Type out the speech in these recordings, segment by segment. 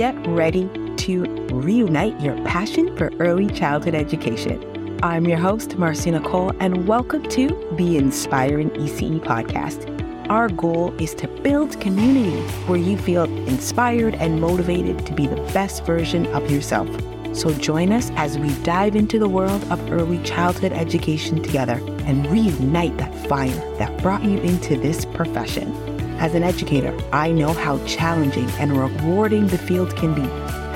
get ready to reunite your passion for early childhood education. I'm your host, Marcia Nicole, and welcome to the Inspiring ECE podcast. Our goal is to build community where you feel inspired and motivated to be the best version of yourself. So join us as we dive into the world of early childhood education together and reunite that fire that brought you into this profession. As an educator, I know how challenging and rewarding the field can be,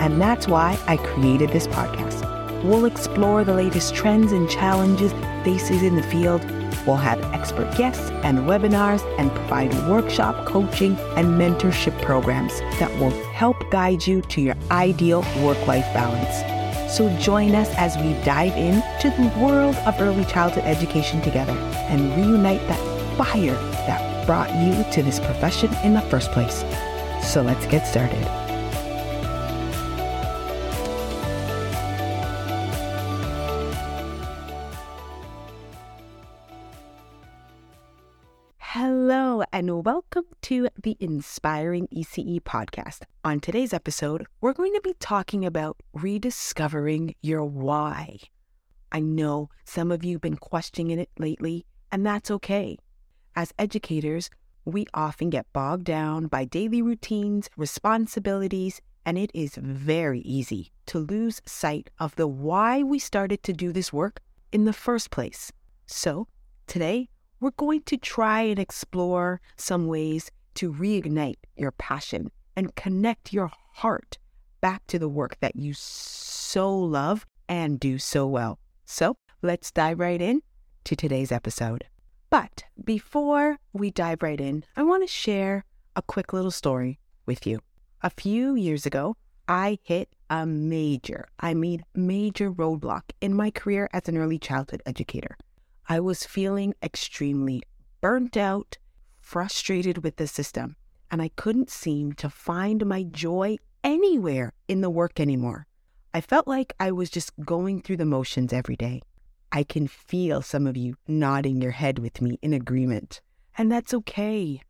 and that's why I created this podcast. We'll explore the latest trends and challenges faces in the field. We'll have expert guests and webinars and provide workshop coaching and mentorship programs that will help guide you to your ideal work-life balance. So join us as we dive into the world of early childhood education together and reunite that fire brought you to this profession in the first place. So let's get started. Hello, and welcome to the Inspiring ECE podcast. On today's episode, we're going to be talking about rediscovering your why. I know some of you have been questioning it lately, and that's okay. As educators, we often get bogged down by daily routines, responsibilities, and it is very easy to lose sight of the why we started to do this work in the first place. So, today, we're going to try and explore some ways to reignite your passion and connect your heart back to the work that you so love and do so well. So let's dive right in to today's episode. But before we dive right in, I want to share a quick little story with you. A few years ago, I hit a major, I mean, major roadblock in my career as an early childhood educator. I was feeling extremely burnt out, frustrated with the system, and I couldn't seem to find my joy anywhere in the work anymore. I felt like I was just going through the motions every day. I can feel some of you nodding your head with me in agreement, and that's okay.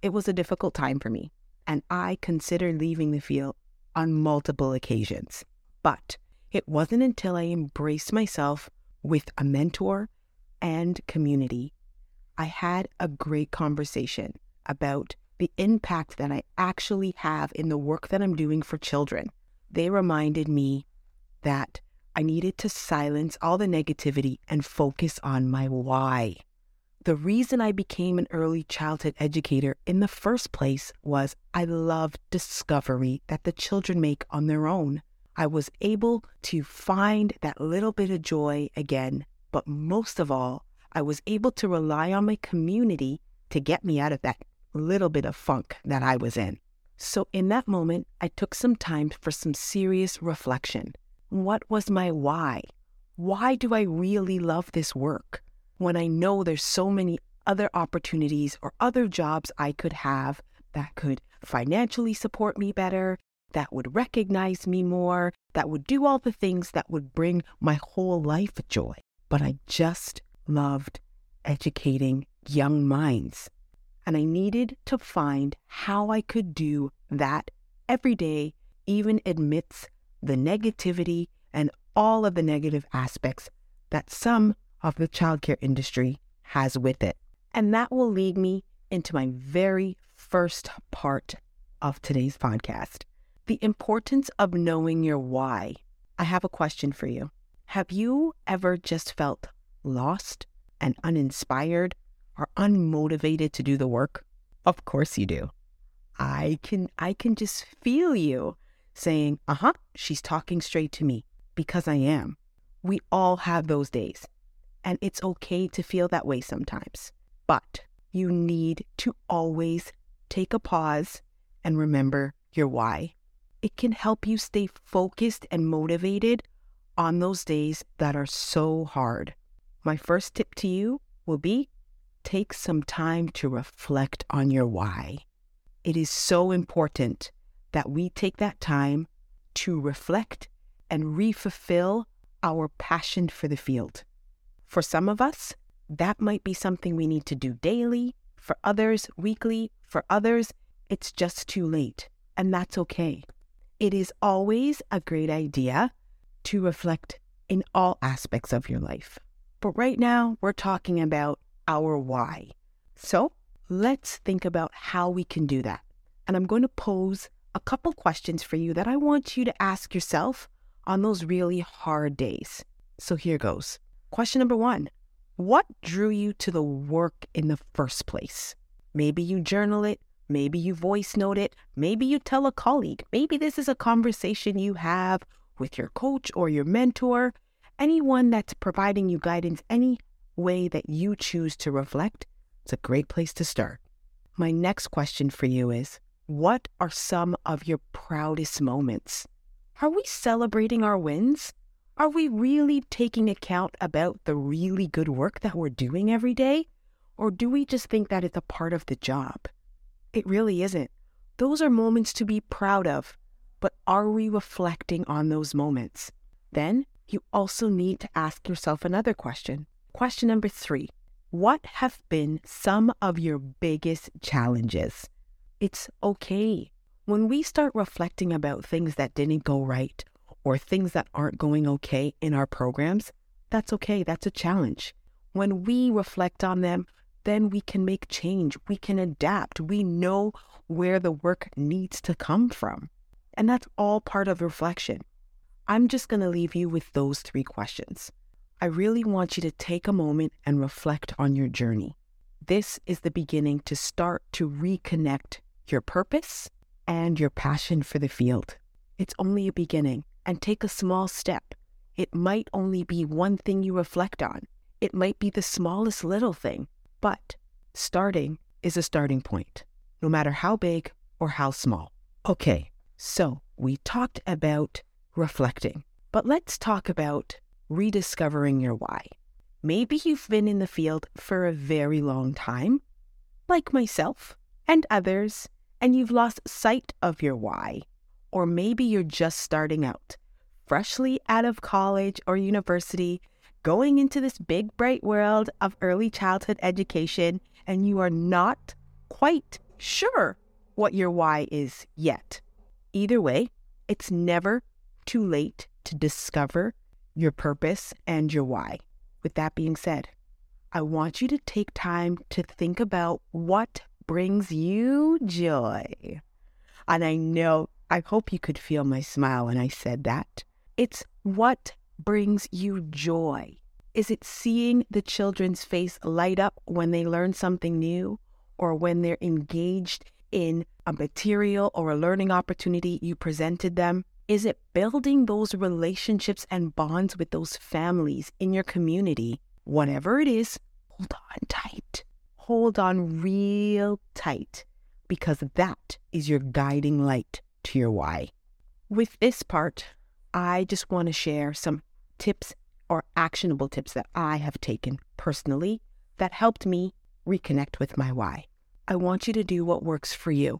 It was a difficult time for me, and I considered leaving the field on multiple occasions. But it wasn't until I embraced myself with a mentor and community, I had a great conversation about the impact that I actually have in the work that I'm doing for children. They reminded me that I needed to silence all the negativity and focus on my why. The reason I became an early childhood educator in the first place was I love discovery that the children make on their own. I was able to find that little bit of joy again but most of all, I was able to rely on my community to get me out of that little bit of funk that I was in. So, in that moment, I took some time for some serious reflection. What was my why? Why do I really love this work when I know there's so many other opportunities or other jobs I could have that could financially support me better, that would recognize me more, that would do all the things that would bring my whole life joy? but I just loved educating young minds. And I needed to find how I could do that every day, even amidst the negativity and all of the negative aspects that some of the childcare industry has with it. And that will lead me into my very first part of today's podcast the importance of knowing your why. I have a question for you. Have you ever just felt lost and uninspired or unmotivated to do the work? Of course you do. I can I can just feel you saying, "Uh-huh, she's talking straight to me because I am." We all have those days. And it's okay to feel that way sometimes. But you need to always take a pause and remember your why. It can help you stay focused and motivated on those days that are so hard. My first tip to you will be take some time to reflect on your why. It is so important that we take that time to reflect and refulfill our passion for the field. For some of us, that might be something we need to do daily. For others, weekly. For others, it's just too late. And that's okay. it is always a great idea to reflect in all aspects of your life. But right now, we're talking about our why. So let's think about how we can do that. And I'm going to pose a couple questions for you that I want you to ask yourself on those really hard days. So here goes. Question number one What drew you to the work in the first place? Maybe you journal it, maybe you voice note it, maybe you tell a colleague, maybe this is a conversation you have with your coach or your mentor, anyone that's providing you guidance, any way that you choose to reflect. It's a great place to start. My next question for you is What are some of your proudest moments? Are we celebrating our wins? Are we really taking account about the really good work that we're doing every day? Or do we just think that it's a part of the job? It really isn't. Those are moments to be proud of, but are we reflecting on those moments? Then you also need to ask yourself another question. Question number three What have been some of your biggest challenges? It's okay. When we start reflecting about things that didn't go right or things that aren't going okay in our programs, that's okay. That's a challenge. When we reflect on them, then we can make change. We can adapt. We know where the work needs to come from. And that's all part of reflection. I'm just going to leave you with those three questions. I really want you to take a moment and reflect on your journey. This is the beginning to start to reconnect your purpose and your passion for the field. It's only a beginning, and take a small step. It might only be one thing you reflect on, it might be the smallest little thing, but starting is a starting point, no matter how big or how small. Okay, so we talked about reflecting, but let's talk about rediscovering your why. Maybe you've been in the field for a very long time, like myself and others, and you've lost sight of your why. Or maybe you're just starting out, freshly out of college or university, going into this big, bright world of early childhood education, and you are not quite sure what your why is yet. Either way, it's never too late to discover your purpose, and your why. With that being said, I want you to take time to think about what brings you joy. And I know, I hope you could feel my smile when I said that. It's what brings you joy. Is it seeing the children's face light up when they learn something new or when they're engaged in a material or a learning opportunity you presented them? Is it building those relationships and bonds with those families in your community? Whatever it is, hold on tight. Hold on real tight because that is your guiding light to your why. With this part, I just want to share some tips or actionable tips that I have taken personally that helped me reconnect with my why. I want you to do what works for you.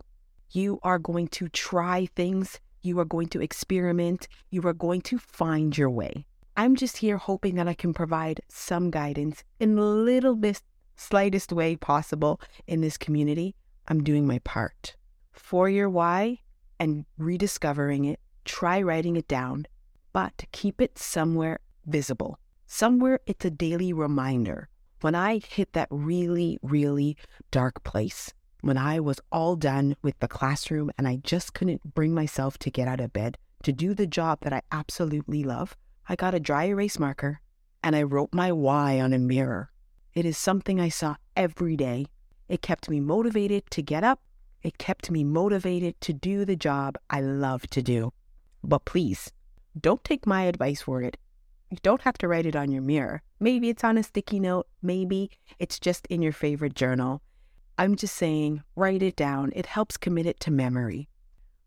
You are going to try things you are going to experiment. You are going to find your way. I'm just here hoping that I can provide some guidance in little bit slightest way possible in this community. I'm doing my part. For your why and rediscovering it, try writing it down, but keep it somewhere visible. Somewhere it's a daily reminder. When I hit that really, really dark place, when I was all done with the classroom and I just couldn't bring myself to get out of bed to do the job that I absolutely love, I got a dry erase marker and I wrote my why on a mirror. It is something I saw every day. It kept me motivated to get up. It kept me motivated to do the job I love to do. But please, don't take my advice for it. You don't have to write it on your mirror. Maybe it's on a sticky note. Maybe it's just in your favorite journal. I'm just saying, write it down. It helps commit it to memory.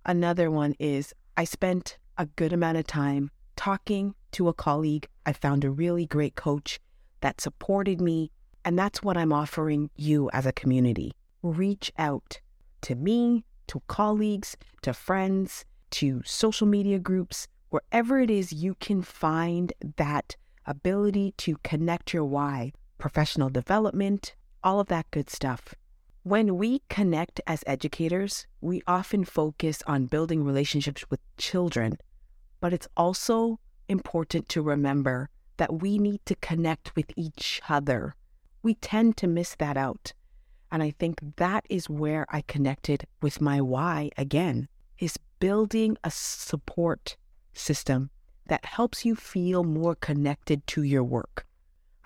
Another one is I spent a good amount of time talking to a colleague. I found a really great coach that supported me. And that's what I'm offering you as a community. Reach out to me, to colleagues, to friends, to social media groups, wherever it is you can find that ability to connect your why, professional development, all of that good stuff When we connect as educators, we often focus on building relationships with children, but it's also important to remember that we need to connect with each other. We tend to miss that out. And I think that is where I connected with my why again, is building a support system that helps you feel more connected to your work.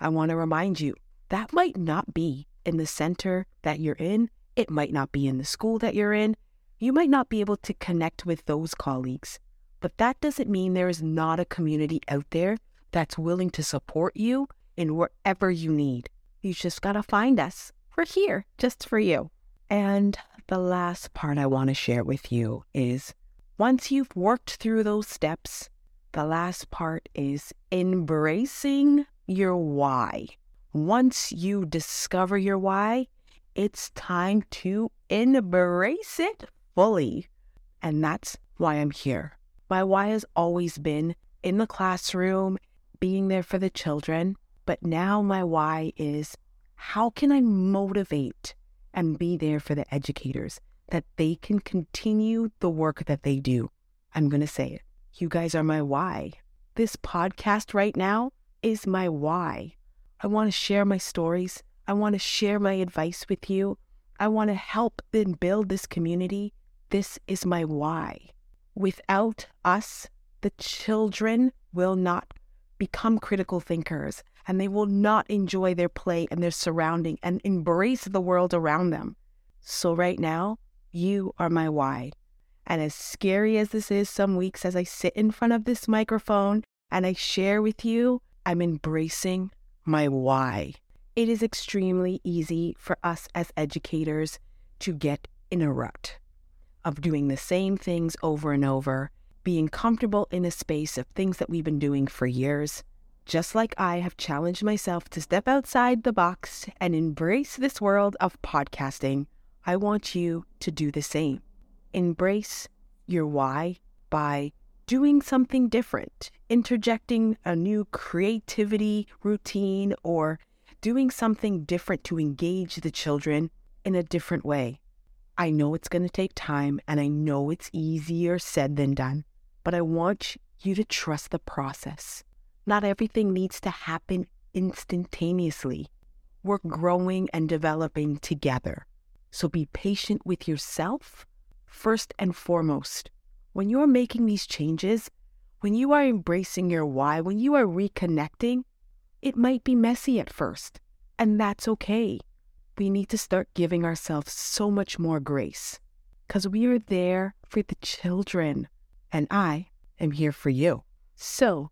I want to remind you that might not be in the center that you're in. It might not be in the school that you're in. You might not be able to connect with those colleagues, but that doesn't mean there is not a community out there that's willing to support you in wherever you need. You just got to find us. We're here just for you. And the last part I want to share with you is once you've worked through those steps, the last part is embracing your why. Once you discover your why, it's time to embrace it fully. And that's why I'm here. My why has always been in the classroom, being there for the children. But now my why is how can I motivate and be there for the educators that they can continue the work that they do? I'm going to say it. You guys are my why. This podcast right now is my why. I want to share my stories. I want to share my advice with you. I want to help and build this community. This is my why. Without us, the children will not become critical thinkers and they will not enjoy their play and their surrounding and embrace the world around them. So, right now, you are my why. And as scary as this is, some weeks as I sit in front of this microphone and I share with you, I'm embracing my why. It is extremely easy for us as educators to get in a rut of doing the same things over and over, being comfortable in a space of things that we've been doing for years. Just like I have challenged myself to step outside the box and embrace this world of podcasting, I want you to do the same embrace your why by doing something different, interjecting a new creativity routine, or doing something different to engage the children in a different way. I know it's going to take time and I know it's easier said than done, but I want you to trust the process. Not everything needs to happen instantaneously. We're mm. growing and developing together. So be patient with yourself first and foremost. When you are making these changes, when you are embracing your why, when you are reconnecting, it might be messy at first, and that's okay. We need to start giving ourselves so much more grace because we are there for the children, and I am here for you. So,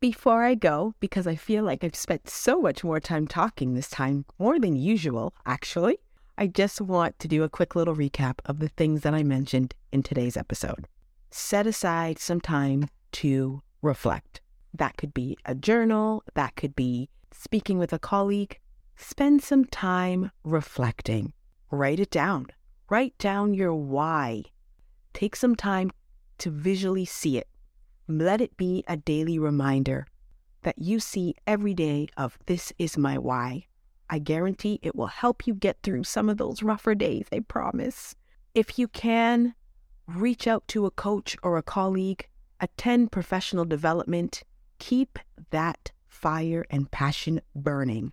before I go, because I feel like I've spent so much more time talking this time, more than usual, actually, I just want to do a quick little recap of the things that I mentioned in today's episode. Set aside some time to reflect. That could be a journal, that could be speaking with a colleague. Spend some time reflecting. Write it down. Write down your why. Take some time to visually see it. Let it be a daily reminder that you see every day of this is my why. I guarantee it will help you get through some of those rougher days, I promise. If you can, reach out to a coach or a colleague, attend professional development, keep that fire and passion burning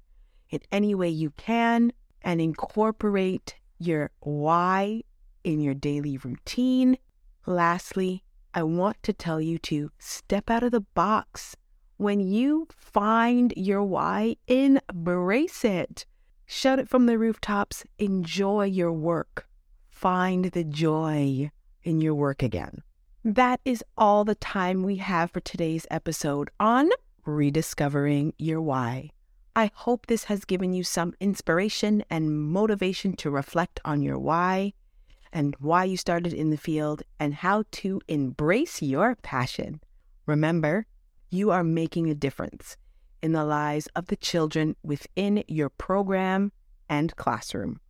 in any way you can, and incorporate your why in your daily routine. Lastly, I want to tell you to step out of the box when you find your why, embrace it. Shout it from the rooftops. Enjoy your work. Find the joy in your work again. That is all the time we have for today's episode on rediscovering your why. I hope this has given you some inspiration and motivation to reflect on your why and why you started in the field and how to embrace your passion. Remember, you are making a difference in the lives of the children within your program and classroom.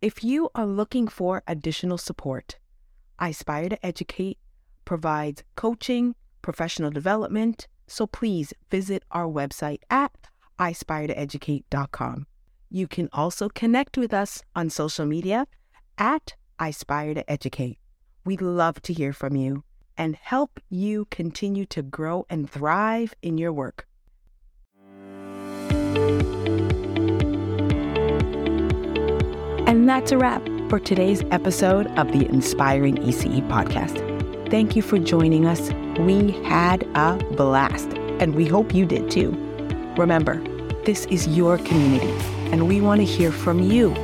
If you are looking for additional support, iSpire to Educate provides coaching, professional development, so please visit our website at iSpireToEducate.com. You can also connect with us on social media at Aspire to Educate. We'd love to hear from you and help you continue to grow and thrive in your work. And that's a wrap for today's episode of the Inspiring ECE podcast. Thank you for joining us. We had a blast, and we hope you did too. Remember, this is your community, and we want to hear from you.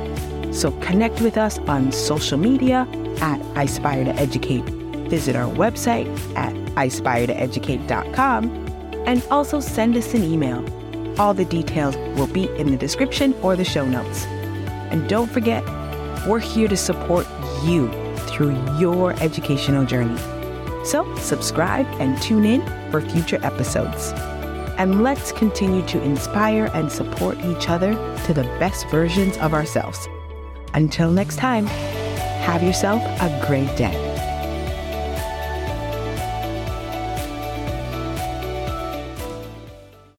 So connect with us on social media at Aspire to Educate. Visit our website at aspiretoeducate.com and also send us an email. All the details will be in the description or the show notes. And don't forget, we're here to support you through your educational journey. So, subscribe and tune in for future episodes. And let's continue to inspire and support each other to the best versions of ourselves. Until next time, have yourself a great day.